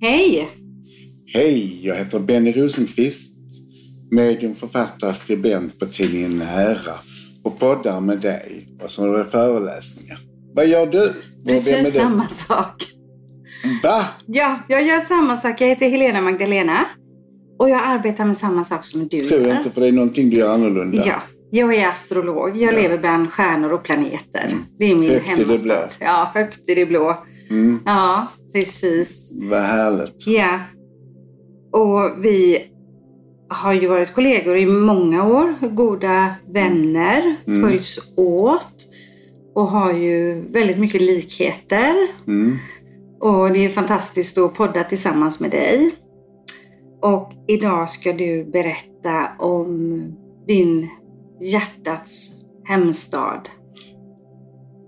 Hej! Hej, jag heter Benny Rosenqvist, medium, författare, skribent på tidningen Nära och poddar med dig och så har du föreläsningar. Vad gör du? Precis du? samma sak. Va? Ja, jag gör samma sak. Jag heter Helena Magdalena och jag arbetar med samma sak som du Tror gör. jag inte, för det är någonting du gör annorlunda. Ja, jag är astrolog. Jag lever bland stjärnor och planeter. Det är min Högt i det blå. Ja, högt i det blå. Mm, Ja, precis. vad härligt. Ja. Och vi har ju varit kollegor i många år, goda vänner, Mm. följs åt och har ju väldigt mycket likheter. Mm. Och det är fantastiskt att podda tillsammans med dig. Och idag ska du berätta om din hjärtats hemstad.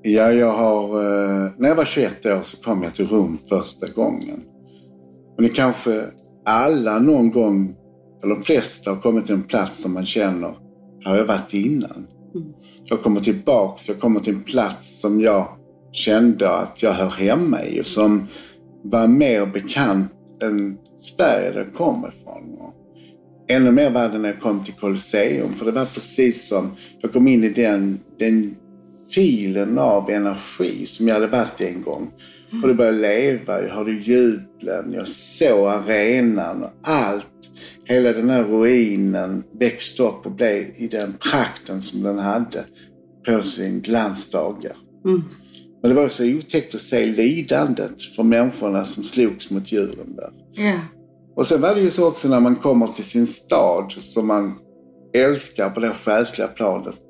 Ja, jag har... eh, När jag var 21 år så kom jag till Rom första gången. Och ni kanske alla någon gång, eller de flesta, har kommit till en plats som man känner, här har jag varit innan. Mm. Jag kommer tillbaks, jag kommer till en plats som jag kände att jag hör hemma i och som var mer bekant än Sverige där jag kommer ifrån. Ännu mer var det när jag kom till Colosseum, för det var precis som jag kom in i den, den filen av energi som jag hade varit i en gång. Och det började leva, jag hörde jublen, jag såg arenan och allt. Hela den här ruinen växte upp och blev i den prakten som den hade på sin glansdagar. Mm. Men det var så otäckt att se lidandet för människorna som slogs mot djuren där. Ja. Och sen var det ju så också när man kommer till sin stad som man älskar på det själsliga planet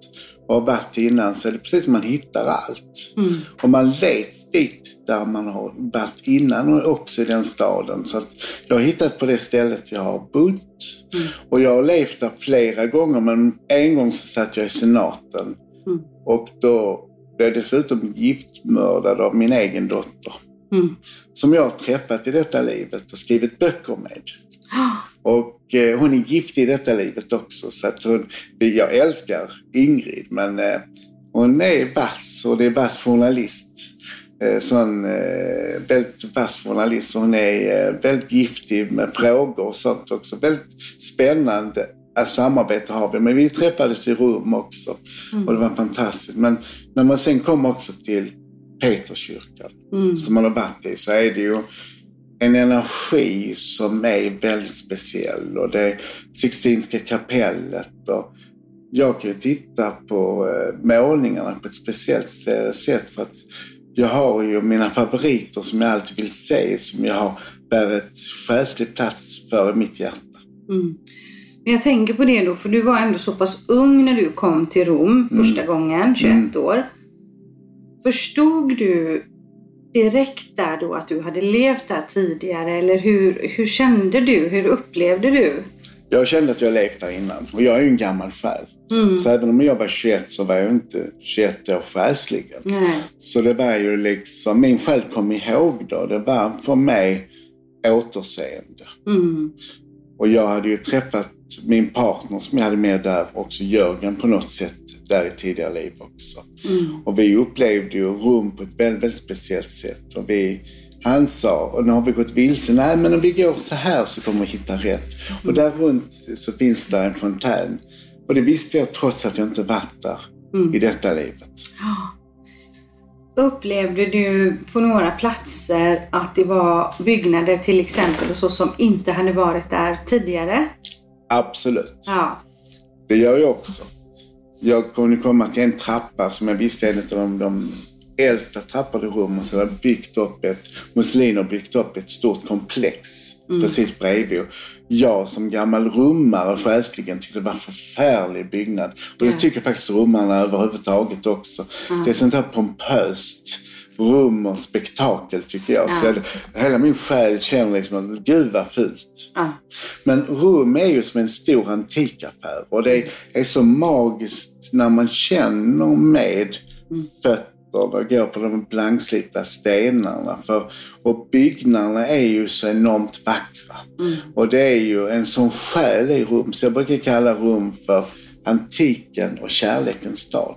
och har varit innan så är det precis som man hittar allt. Mm. Och man leds dit där man har varit innan och också i den staden. Så att jag har hittat på det stället jag har bott. Mm. Och jag har levt där flera gånger men en gång så satt jag i senaten. Mm. Och då blev jag dessutom giftmördad av min egen dotter. Mm. Som jag har träffat i detta livet och skrivit böcker med. Och hon är giftig i detta livet också. Så att hon, jag älskar Ingrid men eh, hon är vass och det är vass journalist. Eh, sån eh, väldigt vass journalist. Hon är eh, väldigt giftig med frågor och sånt också. Väldigt spännande eh, samarbete har vi. Men vi träffades i Rom också och det var fantastiskt. Men när man sen kommer också till Peterskyrkan Mm. som man har varit i så är det ju en energi som är väldigt speciell. Och det Sixtinska kapellet. Och jag kan ju titta på eh, målningarna på ett speciellt sätt för att jag har ju mina favoriter som jag alltid vill se, som jag har bär ett själslig plats för i mitt hjärta. Mm. Men jag tänker på det då, för du var ändå så pass ung när du kom till Rom första gången, 21 år. Förstod du direkt där då att du hade levt där tidigare? Eller hur, hur kände du? Hur upplevde du? Jag kände att jag levt där innan och jag är ju en gammal själ. Mm. Så även om jag var 21 så var jag inte 21 år själsligen. Nej. Så det var ju liksom, min själ kom ihåg då, det var för mig återseende. Mm. Och jag hade ju träffat min partner som jag hade med där, också Jörgen på något sätt, där i tidigare liv också. Mm. Och vi upplevde ju Rom på ett väldigt, väldigt speciellt sätt. Och vi, han sa, och nu har vi gått vilse, nej men om vi går så här så kommer vi hitta rätt. Och där runt så finns där en fontän. Och det visste jag trots att jag inte varit där Mm. i detta livet. Upplevde du på några platser att det var byggnader till exempel och så som inte hade varit där tidigare? Absolut. Ja. Det gör jag också. Jag kunde komma till en trappa som jag visste är en av de, de äldsta Rom och så hade byggt upp ett, Mussolini har byggt upp ett stort komplex precis bredvid. Jag som gammal rummare själsligen tyckte det var en förfärlig byggnad. Och det tycker faktiskt romarna överhuvudtaget också. Det är sånt här pompöst rum och spektakel tycker jag. Så jag, hela min själ känner liksom att gud vad fult. ja. Men Rom är ju som en stor antikaffär och det är så magiskt när man känner med fötterna och går på de blankslipta stenarna. För, och byggnaderna är ju så enormt vackra. Och det är ju en sån själ i Rom. Så jag brukar kalla Rom för antiken och kärlekens stad.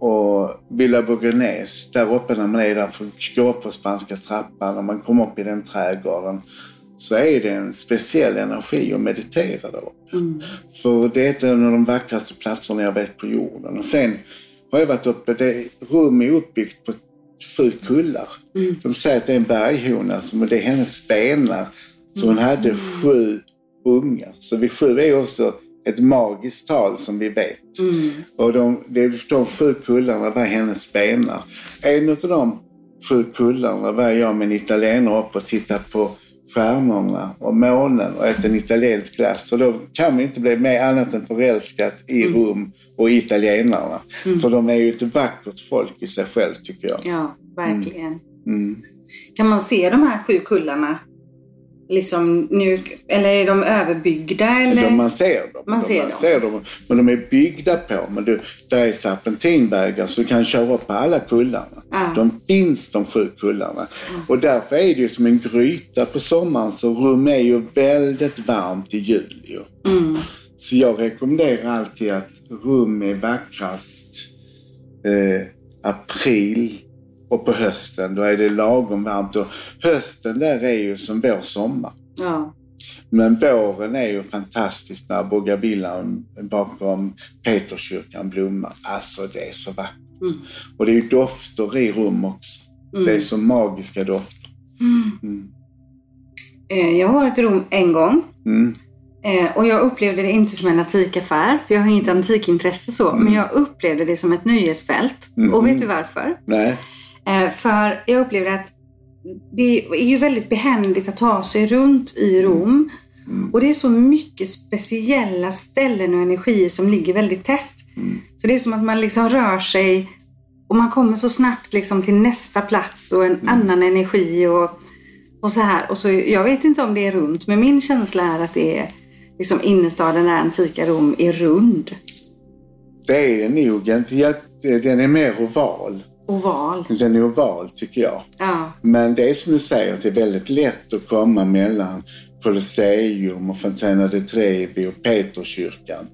och Villa Bourgonese, där uppe när man är där, för att gå upp på spanska trappan, när man kommer upp i den trädgården, så är det en speciell energi att meditera där uppe. Mm. För det är en av de vackraste platserna jag vet på jorden. Och sen har jag varit uppe, det rum är uppbyggt på sju kullar. Mm. De säger att det är en berghona, som det är hennes spenar. Så hon hade Mm. sju ungar. Så vid sju är också ett magiskt tal som vi vet. Mm. Och de, det, de sju kullarna var hennes spenar. En av de sju kullarna var jag med en italienare upp och tittade på stjärnorna och månen och äta en italiensk glass. Och då kan man ju inte bli mer annat än förälskat i Rom och italienarna. För de är ju ett vackert folk i sig själv tycker jag. Ja, verkligen. Mm. Kan man se de här sju kullarna? Liksom nu, eller är de överbyggda? Eller? De, man ser dem. Man de, ser man dem. ser dem. Men de är byggda på. Men du, där är serpentinvägar så du kan köra upp på alla kullarna. Ja. De finns de sju kullarna. Och därför är det ju som en gryta på sommaren. Så rum är ju väldigt varmt i juli. Mm. Så jag rekommenderar alltid att rum är vackrast eh, april och på hösten. Då är det lagom varmt. Och hösten där är ju som vår sommar. Ja. Men våren är ju fantastisk när Bogavillan bakom Peterskyrkan blommar. Alltså det är så vackert. Mm. Och det är ju dofter i rum också. Det är så magiska dofter. Eh, Jag har varit i Rom en gång. Mm. Eh, Och jag upplevde det inte som en antikaffär, för jag har inget antikintresse så. Men jag upplevde det som ett nöjesfält. Och vet du varför? Nej. Eh, För jag upplevde att det är ju väldigt behändigt att ta sig runt i Rom. Och det är så mycket speciella ställen och energier som ligger väldigt tätt. Så det är som att man liksom rör sig och man kommer så snabbt liksom till nästa plats och en annan energi och, och så här. Och så, jag vet inte om det är runt, men min känsla är att det är liksom innerstaden, där antika Rom, är rund. Det är nog inte. Den är mer oval. Oval. Den är oval tycker jag. Ja. Men det är som du säger, att det är väldigt lätt att komma mellan Colosseum och Fontana de Trevi och Peterskyrkan.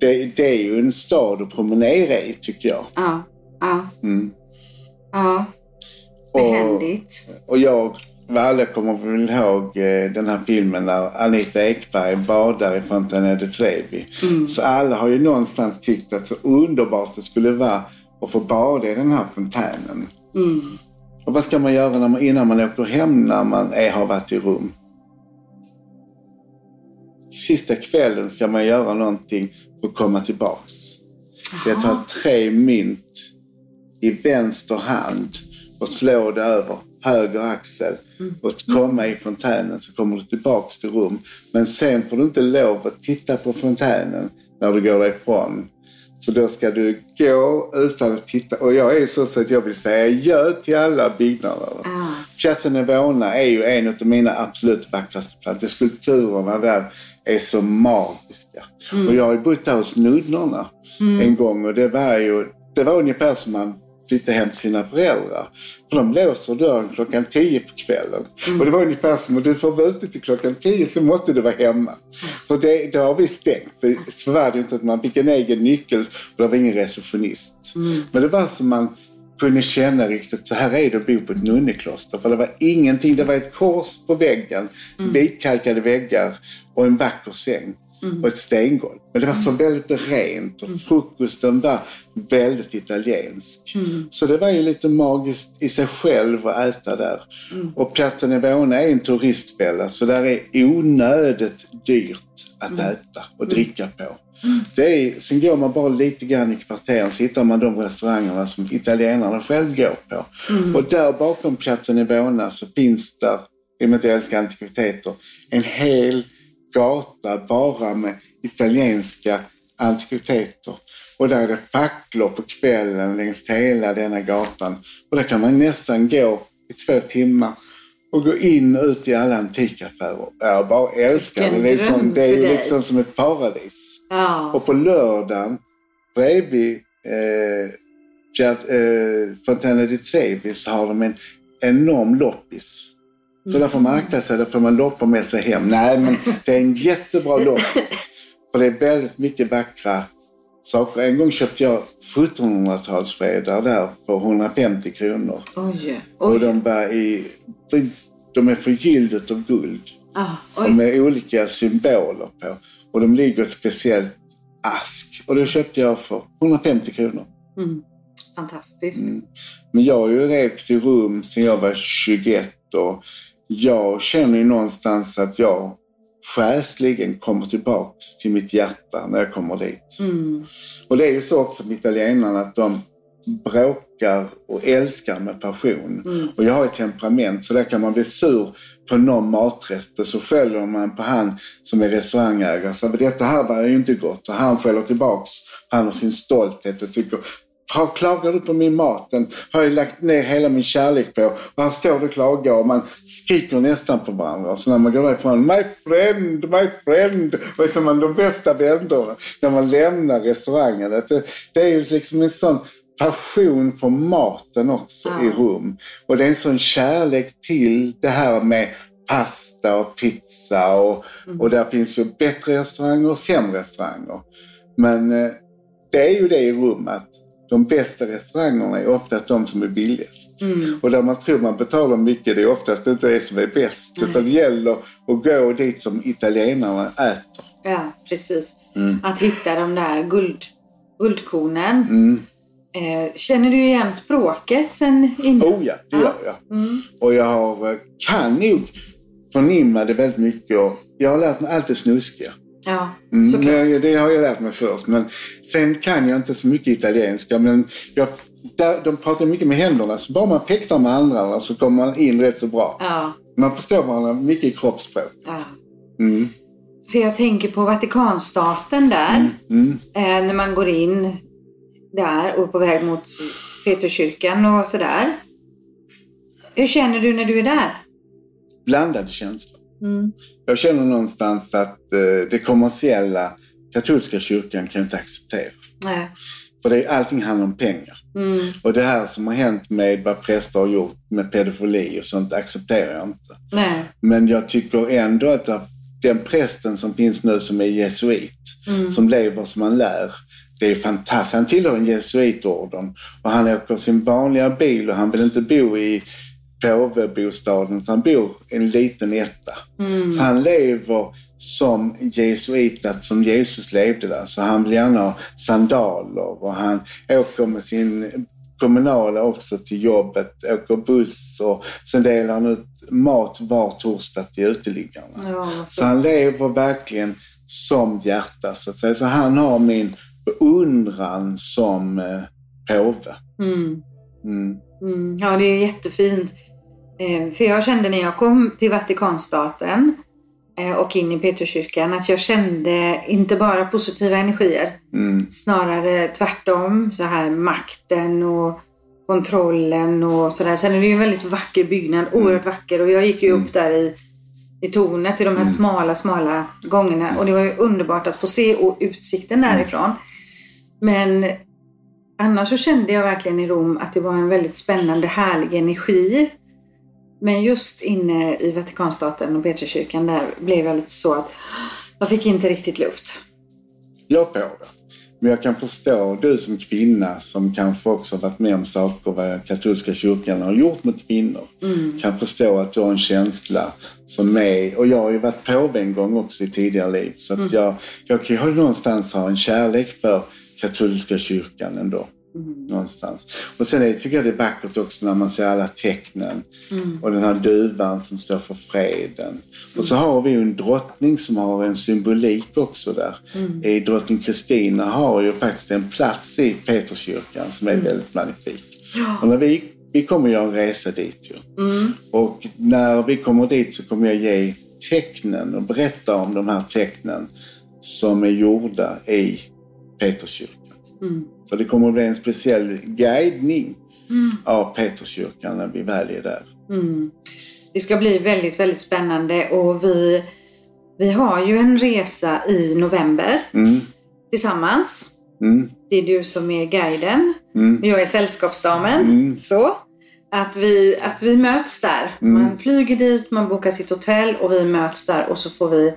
Det, det är ju en stad att promenera i tycker jag. Ja. Ja. Mm. Ja. Behändigt. Och jag, vi alla kommer väl ihåg eh, den här filmen när Anita Ekberg badar i Fontana de Trevi. Så alla har ju någonstans tyckt att så underbart det skulle vara att få bada i den här fontänen. Mm. Och vad ska man göra när man, innan man åker hem när man är, har varit i Rom? Sista kvällen ska man göra någonting för att komma tillbaks. Det är att ha tre mynt i vänster hand och slå det över höger axel och att komma i fontänen så kommer du tillbaks till Rom. Men sen får du inte lov att titta på fontänen när du går därifrån. Så då ska du gå utan att titta. Och jag är så, så att jag vill säga ja till alla byggnaderna. Ja. Piazza Navona är ju en av mina absolut vackraste platser. Skulpturerna där är så magiska. Och jag har ju bott där hos nunnorna en gång och det var ju det var ungefär som man flyttade hem till sina föräldrar. För de låser dörren klockan tio på kvällen. Och det var ungefär som att du får vara ute till klockan tio så måste du vara hemma. För det, det har vi stängt. Så var det inte att man fick en egen nyckel och det var ingen receptionist. Men det var som man kunde känna riktigt så här är det att bo på ett nunnekloster. För det var ingenting, det var ett kors på väggen, vitkalkade väggar och en vacker säng. Och ett stengolv. Men det var så väldigt rent och frukosten var väldigt italiensk. Så det var ju lite magiskt i sig själv att äta där. Och Piazza Navona är en turistfälla så där är onödigt dyrt att äta och dricka på. Det är, sen går man bara lite grann i kvarteren så hittar man de restaurangerna som italienarna själv går på. Och där bakom Piazza Navona så finns där, i och med att jag älskar antikviteter, en hel gata bara med italienska antikviteter. Och där är det facklor på kvällen längs hela denna gatan. Och där kan man nästan gå i två timmar och gå in och ut i alla antikaffärer. Jag bara älskar det. Det är, som, dröm det är liksom som ett paradis. Ja. Och på lördagen bredvid eh, eh, Fontana di Trevi så har de en enorm loppis. Så där får man akta sig, där får man loppa med sig hem. Nej, men det är en jättebra loppis. För det är väldigt mycket vackra saker. En gång köpte jag 1700-talsskedar där för 150 kronor. Oj. Och Oj. de var i... De är förgyllda av guld. Ah, De oj. är olika symboler på. Och de ligger i ett speciellt ask. Och det köpte jag för 150 kronor. Mm. Fantastiskt. Men jag har ju rekt i rum sedan jag var 21 och jag känner ju någonstans att jag själsligen kommer tillbaks till mitt hjärta när jag kommer dit. Mm. Och det är ju så också med italienarna att de bråkar och älskar med passion. Och jag har ett temperament så där kan man bli sur på någon maträtt och så skäller man på han som är restaurangägare. Så detta här var ju inte gott. Och han skäller tillbaks. Han har sin stolthet och tycker "Har- Klagar du på min mat? Den har jag lagt ner hela min kärlek på. Och han står och klagar och man skriker nästan på varandra. Och så när man går därifrån, my friend, my friend. Och så är man de bästa vännerna när man lämnar restaurangen. Det, det är ju liksom en sån passion för maten också Ja. i rum. Och det är en sån kärlek till det här med pasta och pizza. Och, och där finns ju bättre restauranger och sämre restauranger. Men eh, det är ju det i rum att de bästa restaurangerna är oftast de som är billigast. Och där man tror man betalar mycket, det är oftast inte det som är bäst. Utan det gäller att gå dit som italienarna äter. Ja, precis. Mm. Att hitta de där guld, guldkornen. Mm. Eh, känner du igen språket sen innan? Oh ja, det gör jag. Och jag har, eh, kan nog förnimma det väldigt mycket. Och jag har lärt mig allt det snuskiga. Ja, Mm, såklart. men det har jag lärt mig först. Men sen kan jag inte så mycket italienska. Men jag, där, de pratar mycket med händerna. Så bara man fäktar med andra så kommer man in rätt så bra. Ja, Man förstår varandra mycket i kroppsspråk. ja. Mm. För jag tänker på Vatikanstaten där. Mm. Eh, när man går in där och på väg mot Peterskyrkan och sådär. Hur känner du när du är där? Blandade känslor. Mm. Jag känner någonstans att eh, det kommersiella katolska kyrkan kan inte acceptera. Nej. För det, allting handlar om pengar. Mm. Och det här som har hänt med vad präster har gjort med pedofili och sånt accepterar jag inte. Nej. Men jag tycker ändå att den prästen som finns nu som är jesuit, som lever som han lär, det är fantastiskt. Han tillhör en jesuitorden och han åker sin vanliga bil och han vill inte bo i påvebostaden han bor i en liten etta. Så han lever som jesuit, att som Jesus levde där. Så han vill gärna ha sandaler och han åker med sin kommunala också till jobbet, åker buss och sen delar han ut mat var torsdag till uteliggarna. Ja, Så han lever verkligen som hjärta så att säga. Så han har min beundran som eh, påve. mm. Mm. Mm. Ja, det är jättefint. Eh, för jag kände när jag kom till Vatikanstaten eh, och in i Peterskyrkan att jag kände inte bara positiva energier. Mm. Snarare tvärtom. Så här makten och kontrollen och sådär. Sen är det ju en väldigt vacker byggnad. Oerhört vacker. Och jag gick ju upp där i, i tornet i de här smala, smala gångerna. Och det var ju underbart att få se och utsikten därifrån. Men annars så kände jag verkligen i Rom att det var en väldigt spännande, härlig energi. Men just inne i Vatikanstaten och Peterskyrkan där blev jag lite så att jag fick inte riktigt luft. Jag får det. Men jag kan förstå, du som kvinna som kanske också varit med om saker vad katolska kyrkan har gjort mot kvinnor. Kan förstå att du har en känsla som är, och jag har ju varit påve en gång också i tidigare liv. Så att jag, jag kan ju någonstans ha en kärlek för katolska kyrkan ändå. Någonstans. Och sen är, tycker jag det är vackert också när man ser alla tecknen. Och den här duvan som står för freden. Och så har vi ju en drottning som har en symbolik också där. I drottning Kristina har ju faktiskt en plats i Peterskyrkan som är väldigt magnifik. Och när vi, vi kommer göra en resa dit ju. Och när vi kommer dit så kommer jag ge tecknen och berätta om de här tecknen som är gjorda i Peterskyrkan. Så det kommer att bli en speciell guidning av Peterskyrkan när vi väl är där. Det ska bli väldigt, väldigt spännande och vi, vi har ju en resa i november Mm, tillsammans. mm, Det är du som är guiden mm, och jag är sällskapsdamen. Mm. Så. Att vi, att vi möts där. Man flyger dit, man bokar sitt hotell och vi möts där och så får vi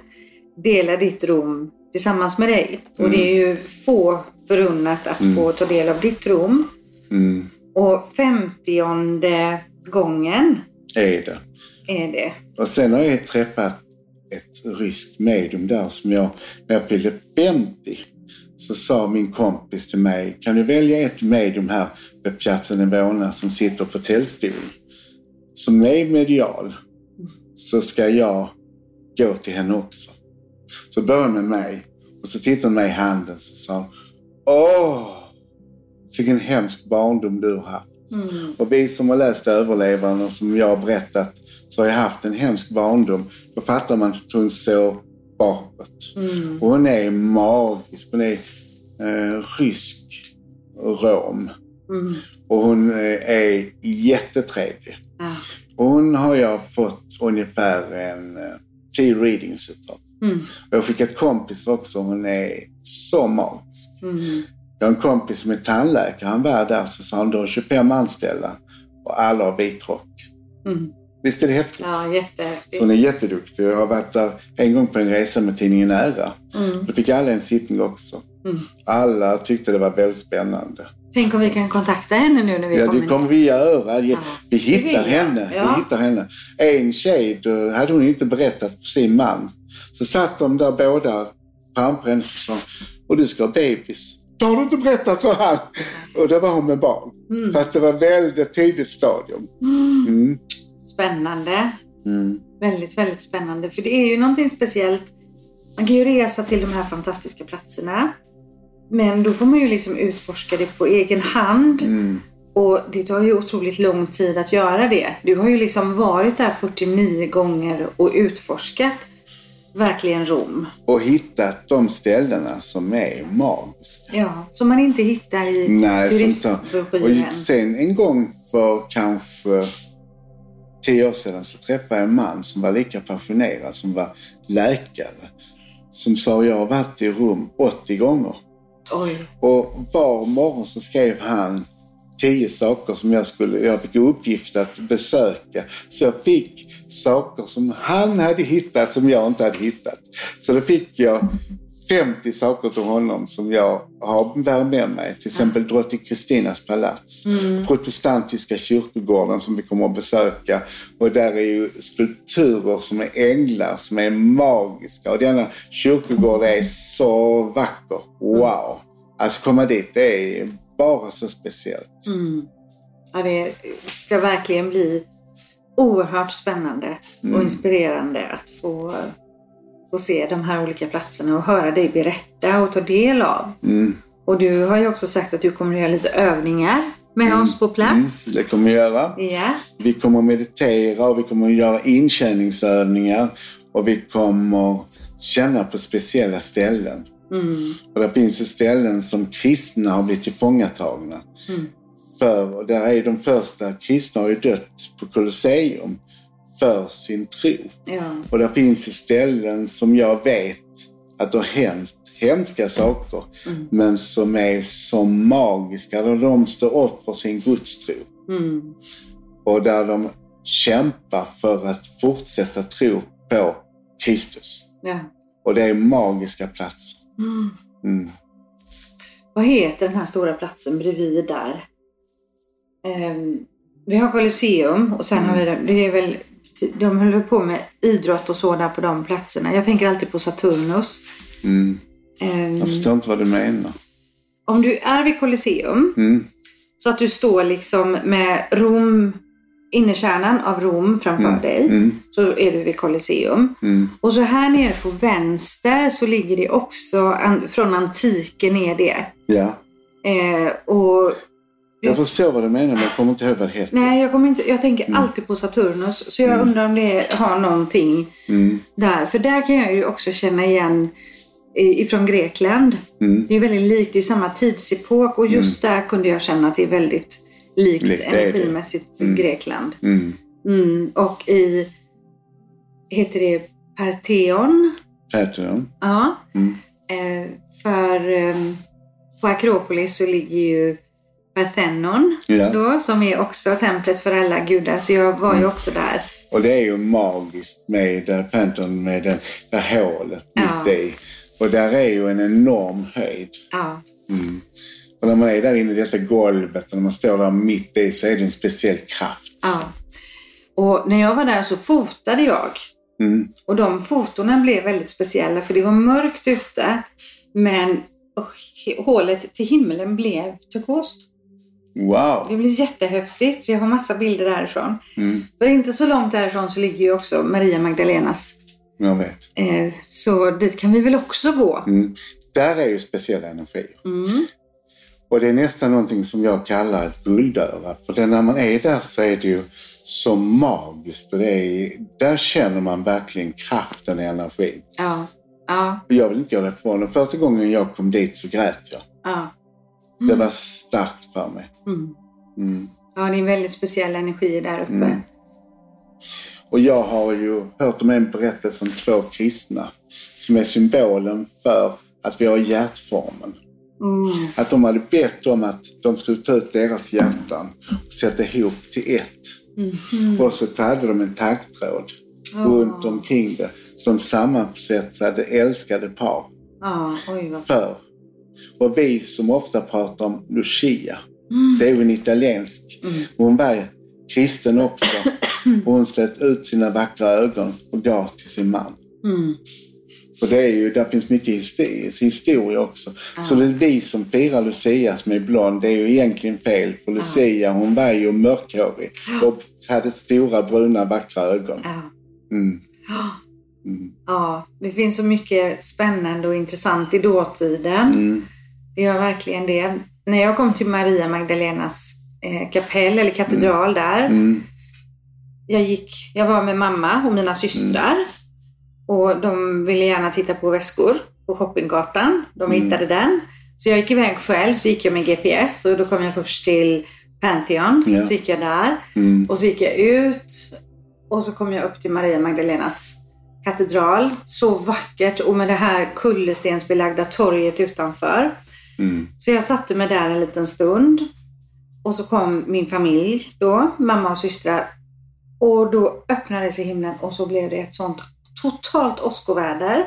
dela ditt rum tillsammans med dig. Och det är ju få förunnat att få ta del av ditt rum. Mm. Och femtionde gången Är det. är det. Och sen har jag träffat ett ryskt medium där som jag, när jag fyllde 50, så sa min kompis till mig, kan du välja ett medium här vid Piazza Nivona som sitter på tältstol, som är medial, så ska jag gå till henne också. Så började med mig och så tittade hon mig i handen och sa hon, Åh, vilken hemsk barndom du har haft. Och vi som har läst Överlevaren och som jag har berättat så har jag haft en hemsk barndom. Då fattar man att hon såg bakåt. Och hon är magisk. Hon är eh, rysk rom. Och hon eh, är jättetrevlig. Och hon har jag fått ungefär en eh, tio readings utav. Och jag fick ett kompis också. Hon är så magisk. Jag har en kompis som är tandläkare. Han var där så sa han, du har 25 anställda och alla har vit rock. Visst är det häftigt? Ja, jättehäftigt. Så hon är jätteduktig. Jag har varit där en gång på en resa med tidningen Ära. Då fick alla en sittning också. Alla tyckte det var väldigt spännande. Tänk om vi kan kontakta henne nu när vi Ja, kommer det kommer vi göra. Vi hittar vill jag. henne. Ja. Vi hittar henne. En tjej, då hade hon inte berättat för sin man. Så satt de där båda framför henne och sa och du ska ha bebis. Det har du inte berättat, sa han. Och då var hon med barn. Mm. Fast det var väldigt tidigt stadium. Mm. Spännande. Mm. Väldigt, väldigt spännande. För det är ju någonting speciellt. Man kan ju resa till de här fantastiska platserna. Men då får man ju liksom utforska det på egen hand. Mm. Och det tar ju otroligt lång tid att göra det. Du har ju liksom varit där 49 gånger och utforskat verkligen Rom. Och hittat de ställena som är magiska. Ja, som man inte hittar i Nej, turistbroschyren. Och sen en gång för kanske tio år sedan så träffade jag en man som var lika passionerad som var läkare. Som sa, jag har varit i Rom 80 gånger. Oj. Och var morgon så skrev han tio saker som jag skulle, jag fick uppgift att besöka. Så jag fick saker som han hade hittat som jag inte hade hittat. Så då fick jag 50 saker till honom som jag har bär med mig. Till exempel drottning Kristinas palats. Protestantiska kyrkogården som vi kommer att besöka. Och där är ju skulpturer som är änglar som är magiska. Och denna kyrkogård är så vacker. Wow! Alltså komma dit, det är bara så speciellt. Ja, det ska verkligen bli oerhört spännande och inspirerande att få, få se de här olika platserna och höra dig berätta och ta del av. Och du har ju också sagt att du kommer att göra lite övningar med oss på plats. Det kommer vi göra. Ja. Vi kommer att meditera och vi kommer att göra inkänningsövningar. Och vi kommer känna på speciella ställen. Och det finns ju ställen som kristna har blivit tillfångatagna. För, och där är de första kristna har ju dött på Colosseum för sin tro. Ja. Och där finns ju ställen som jag vet att det har hänt hemska saker. Men som är så magiska. Där de står upp för sin gudstro. Och där de kämpar för att fortsätta tro på Kristus. ja. Och det är magiska platser. Mm. Vad heter den här stora platsen bredvid där? Ehm, vi har Colosseum och sen har vi det, det är väl de håller på med idrott och så där på de platserna. Jag tänker alltid på Saturnus. Mm. Ehm, Jag förstår inte vad du menar. om du är vid Colosseum, Mm. så att du står liksom med Rom, innerkärnan av Rom framför dig, så är du vid Colosseum. Mm. Och så här nere på vänster så ligger det också, från antiken är det. Ja. Eh, och Jag förstår vad du menar men jag kommer inte ihåg vad det heter. Nej, jag, kommer inte, jag tänker alltid på Saturnus. Så jag undrar om det har någonting Mm. där. För där kan jag ju också känna igen ifrån Grekland. Mm. Det är väldigt likt, det är samma tidsepok och just där kunde jag känna att det är väldigt likt Likt, energimässigt Grekland. Mm. Mm, och i, heter det Partheon? Patreon. Ja. Mm. Eh, för eh, på Akropolis så ligger ju Parthenon Ja. då, som är också templet för alla gudar. Så jag var Mm. ju också där. Och det är ju magiskt med eh, Pantheon med det där hålet Ja. mitt i. Och där är ju en enorm höjd. Ja. Mm. Och när man är där inne i detta golvet och när man står där mitt i så är det en speciell kraft. ja. Och när jag var där så fotade jag. Mm. Och de fotona blev väldigt speciella för det var mörkt ute. Men hålet till himlen blev turkost. Wow! Det blev jättehäftigt. Så jag har massa bilder därifrån. Mm. För inte så långt därifrån så ligger ju också Maria Magdalenas. Jag vet. Eh, så dit kan vi väl också gå. Mm. Där är ju speciella energier. Mm. Och det är nästan någonting som jag kallar ett guldöra. För när man är där så är det ju så magiskt. Och är, där känner man verkligen kraften i energin. Ja. Ja. Och jag vill inte gå därifrån. Och första gången jag kom dit så grät jag. Ja. Det var starkt för mig. Mm. Mm. Ja, det är väldigt speciella energier där uppe. Mm. Och jag har ju hört om en berättelse om två kristna som är symbolen för att vi har hjärtformen. Mm. Att de hade bett om att de skulle ta ut deras hjärtan och sätta ihop till ett. Mhm. Och så hade de en taggtråd runt omkring det. Som sammansvetsade älskade par Ja, oj vad för. Och vi som ofta pratar om Lucia, det är ju en italiensk. Hon var kristen också. Och hon slet ut sina vackra ögon och gav till sin man. Mm. Så det är ju, där finns mycket histi- historia också. Så det är vi som firar Lucia som är blond, det är ju egentligen fel. För Lucia hon var ju mörkhårig och hade stora bruna vackra ögon. Ja. Mm. ja, det finns så mycket spännande och intressant i dåtiden. Mm. Det gör verkligen det. När jag kom till Maria Magdalenas eh, kapell eller katedral där. Mm. Jag, gick, jag var med mamma och mina systrar. Och de ville gärna titta på väskor på shoppinggatan. De Mm. hittade den. Så jag gick iväg själv, så gick jag med GPS och då kom jag först till Pantheon. Ja. Så gick jag där. Mm. Och så gick jag ut och så kom jag upp till Maria Magdalenas katedral. Så vackert och med det här kullerstensbelagda torget utanför. Mm. Så jag satte mig där en liten stund. Och så kom min familj då, mamma och systrar. Och då öppnade sig himlen och så blev det ett sånt totalt åskoväder.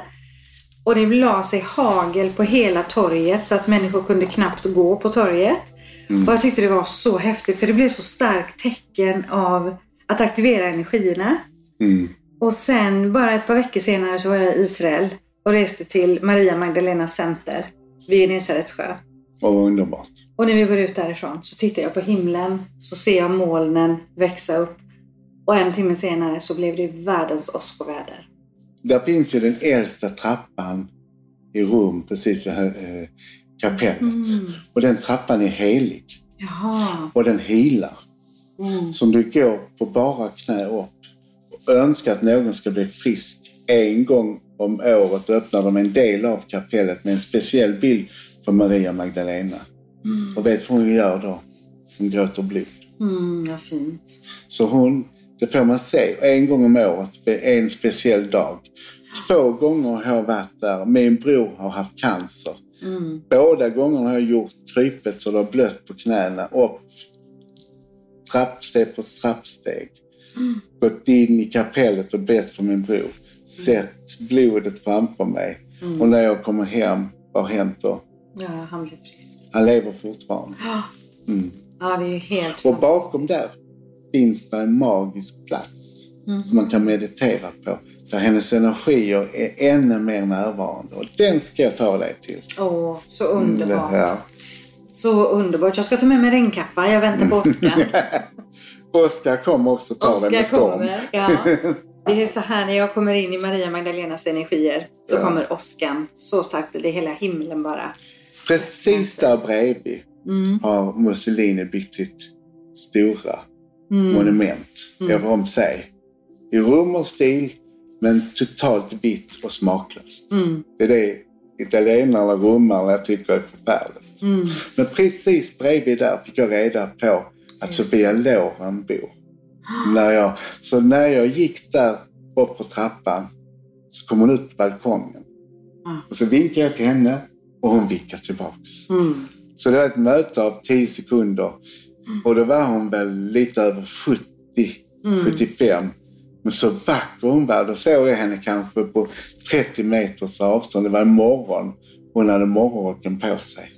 Och det la sig hagel på hela torget så att människor kunde knappt gå på torget. Och jag tyckte det var så häftigt för det blev så starkt tecken av att aktivera energierna. Mm. Och sen bara ett par veckor senare så var jag i Israel och reste till Maria Magdalena Center vid Genesarets sjö. Och underbart. Och när vi går ut därifrån så tittar jag på himlen så ser jag molnen växa upp. Och en timme senare så blev det världens åskoväder. Där finns ju den äldsta trappan i Rom precis vid eh, kapellet. Och den trappan är helig. Jaha. Och den healar. Mm. Som du går på bara knä upp och önskar att någon ska bli frisk. En gång om året öppnar de en del av kapellet med en speciell bild för Maria Magdalena. Och vet vad hon gör då? Hon gråter blod. Mm, vad fint. Så hon, det får man se en gång om året för en speciell dag. Två gånger har jag varit där. Min bror har haft cancer. Mm. Båda gångerna har jag gjort krypet så det har blött på knäna. Upp trappsteg för trappsteg. Gått in i kapellet och bett för min bror. Sett blodet framför mig. Och när jag kommer hem, vad har hänt då? Ja, han blev frisk. Han lever fortfarande. Ja, det är helt Och bakom där finns det en magisk plats som man kan meditera på. Där hennes energier är ännu mer närvarande. Och den ska jag ta dig till. Åh, så underbart. Ja. Så underbart. Jag ska ta med mig regnkappa. Jag väntar på Oskar. Oskar kommer också ta Oskar med storm. kommer. Ja. Det är så här när jag kommer in i Maria Magdalenas energier. Då Ja. kommer Oskan. Så starkt blir det hela himlen bara. Precis där bredvid Mm. har Mussolini byggt sitt stora Mm. monument över om sig. I romerstil, men totalt vitt och smaklöst. Mm. Det är det italienarna och romarna tycker är förfärligt. Mm. Men precis bredvid där fick jag reda på att Sofia Loren bor. När jag, så när jag gick där upp på trappan så kom hon ut på balkongen. Mm. Och så vinkade jag till henne och hon vinkade tillbaks. Mm. Så det var ett möte av 10 sekunder. Och då var hon väl lite över 70, Mm. 75. Men så vacker hon var. Då såg jag henne kanske på 30 meters avstånd. Det var en morgon. Hon hade morgonrocken på sig.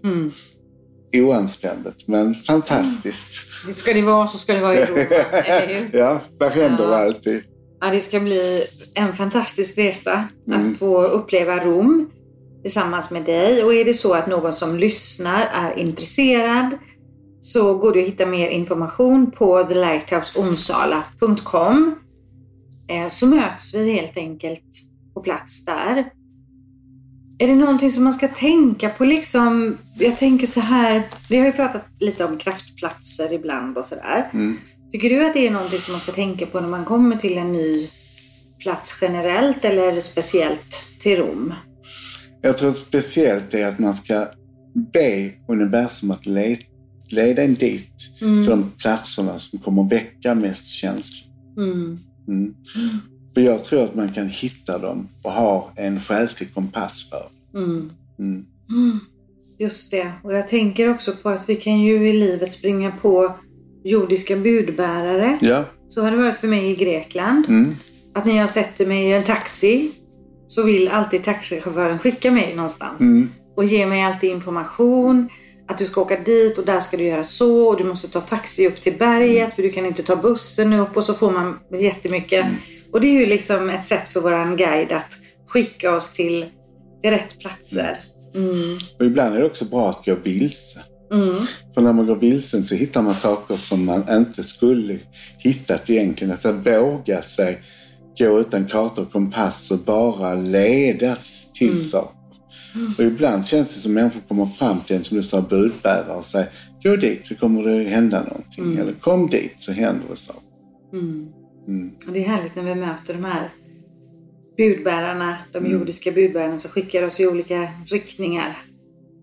Mm. Oanständigt, men fantastiskt. Ska det vara så ska det vara i Rom, eller hur? Ja, där händer Ja. alltid. Ja, det ska bli en fantastisk resa Mm. att få uppleva Rom tillsammans med dig. Och är det så att någon som lyssnar är intresserad så går det att hitta mer information på thelighthouseonsala.com. Eh, Så möts vi helt enkelt på plats där. Är det någonting som man ska tänka på liksom? Jag tänker så här, vi har ju pratat lite om kraftplatser ibland och sådär. Mm. Tycker du att det är någonting som man ska tänka på när man kommer till en ny plats generellt eller speciellt till Rom? Jag tror att speciellt är att man ska be universum att le- leda en dit. Mm. Till de platserna som kommer väcka mest känslor. Mm. Mm. För jag tror att man kan hitta dem och ha en själslig kompass för. Mm. Mm. Just det. Och jag tänker också på att vi kan ju i livet springa på jordiska budbärare. Ja. Så har det varit för mig i Grekland. Mm. Att när jag sätter mig i en taxi så vill alltid taxichauffören skicka mig någonstans. Mm. Och ge mig alltid information. Att du ska åka dit och där ska du göra så. Och du måste ta taxi upp till berget för du kan inte ta bussen upp. Och så får man jättemycket. Och det är ju liksom ett sätt för våran guide att skicka oss till, till rätt platser. Mm. Och ibland är det också bra att gå vilse. Mm. För när man går vilsen så hittar man saker som man inte skulle hittat egentligen. Att våga sig gå utan karta och kompass och bara ledas till Mm. saker. Och ibland känns det som människor kommer fram till en, som du sa, budbärare och säger gå dit så kommer det hända någonting. Mm. Eller kom dit så händer det saker. Mm. Mm. Och det är härligt när vi möter de här budbärarna, de Mm. jordiska budbärarna som skickar oss i olika riktningar.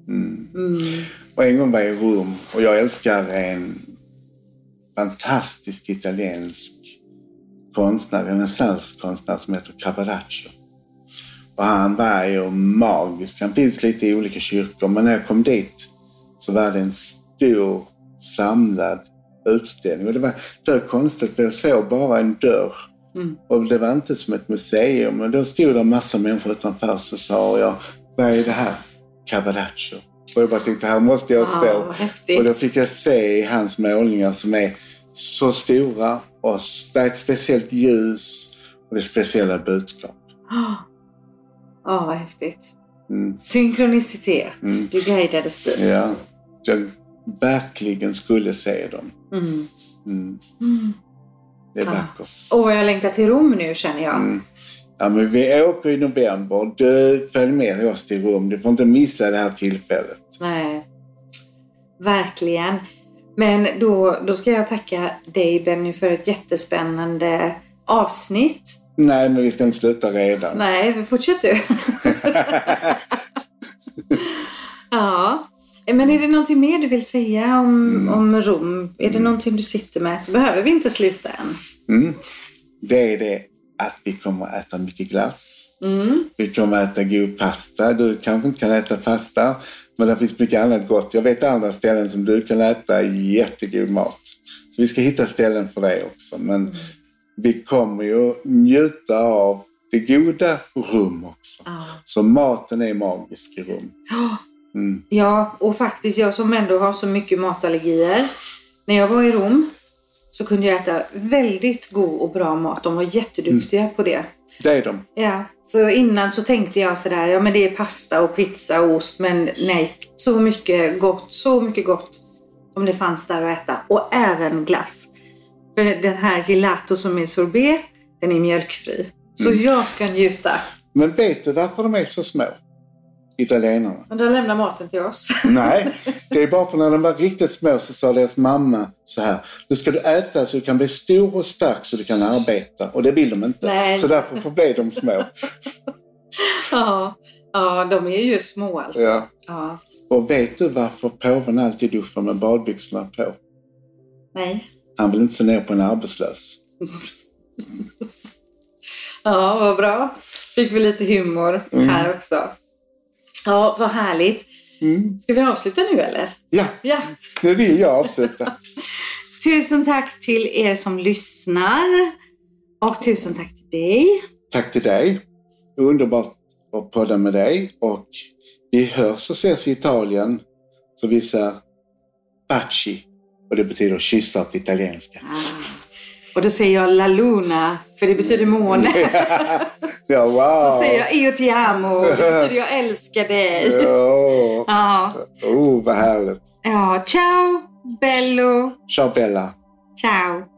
Mm. Mm. Och en gång var jag i Rom och jag älskar en fantastisk italiensk konstnär, renässanskonstnär som heter Caravaggio. Och han var ju magisk. Han finns lite i olika kyrkor men när jag kom dit så var det en stor samlad utställning. Och det var, det var konstigt för jag såg bara en dörr. Mm. Och det var inte som ett museum. Men då stod det en massa människor utanför så sa jag, vad är det här? Caravaggio. Och jag bara tänkte, här måste jag Ja, stå. häftigt. och då fick jag se hans målningar som är så stora och det är ett speciellt ljus och det är speciella budskap. Ja, vad häftigt. Mm. Synkronicitet. Mm. Du guidades dit. Ja, jag verkligen skulle se dem. Mm. Mm. Mm. Det är Ja. vackert. Och jag längtar till Rom nu känner jag. Mm. Ja, men vi åker i november. Du följ med oss till Rom. Du får inte missa det här tillfället. Nej, verkligen. Men då, då ska jag tacka dig Benny för ett jättespännande avsnitt. Nej, men vi ska inte sluta redan. Nej, fortsätt du. ja. Men är det någonting mer du vill säga om, om Rom? Är det någonting du sitter med så behöver vi inte sluta än. Mm. Det är det att vi kommer att äta mycket glass. Mm. Vi kommer att äta god pasta. Du kanske inte kan äta pasta, men det finns mycket annat gott. Jag vet andra ställen som du kan äta jättegod mat. Så vi ska hitta ställen för det också. Men vi kommer ju njuta av det goda rum också. Ja. Så maten är magisk i rum. Ja. Mm. Ja, och faktiskt jag som ändå har så mycket matallergier. När jag var i Rom så kunde jag äta väldigt god och bra mat. De var jätteduktiga på det. Det är de. Ja, så innan så tänkte jag sådär, ja men det är pasta och pizza och ost, men nej, så mycket gott, så mycket gott som det fanns där att äta. Och även glass. För den här gelato som är sorbet, den är mjölkfri. Så jag ska njuta. Men vet du varför de är så små? Italienarna. Men de lämnar maten till oss. Nej, det är bara för när de var riktigt små så sa deras mamma så här. Nu ska du äta så du kan bli stor och stark så du kan arbeta. Och det vill de inte. Nej. Så därför förblev de små. ja, ja, de är ju små alltså. Ja. Ja. Och vet du varför påven alltid duschar med badbyxorna på? Nej. Han vill inte se ner på en arbetslös. Ja, vad bra. Fick vi lite humor här också. Ja, vad härligt. Mm. Ska vi avsluta nu eller? Ja, Ja. nu vill jag avsluta. Tusen tack till er som lyssnar. Och tusen tack till dig. Tack till dig. Underbart att podda med dig och vi hörs och ses i Italien. Så vi säger baci och det betyder kyssar på italienska. Ah. Och då säger jag la luna, för det betyder måne. ja, wow. Så säger jag io ti amo, det betyder jag älskar dig. Ja. Ja. Oh, vad härligt. ja, ciao bello. Ciao Bella. Ciao.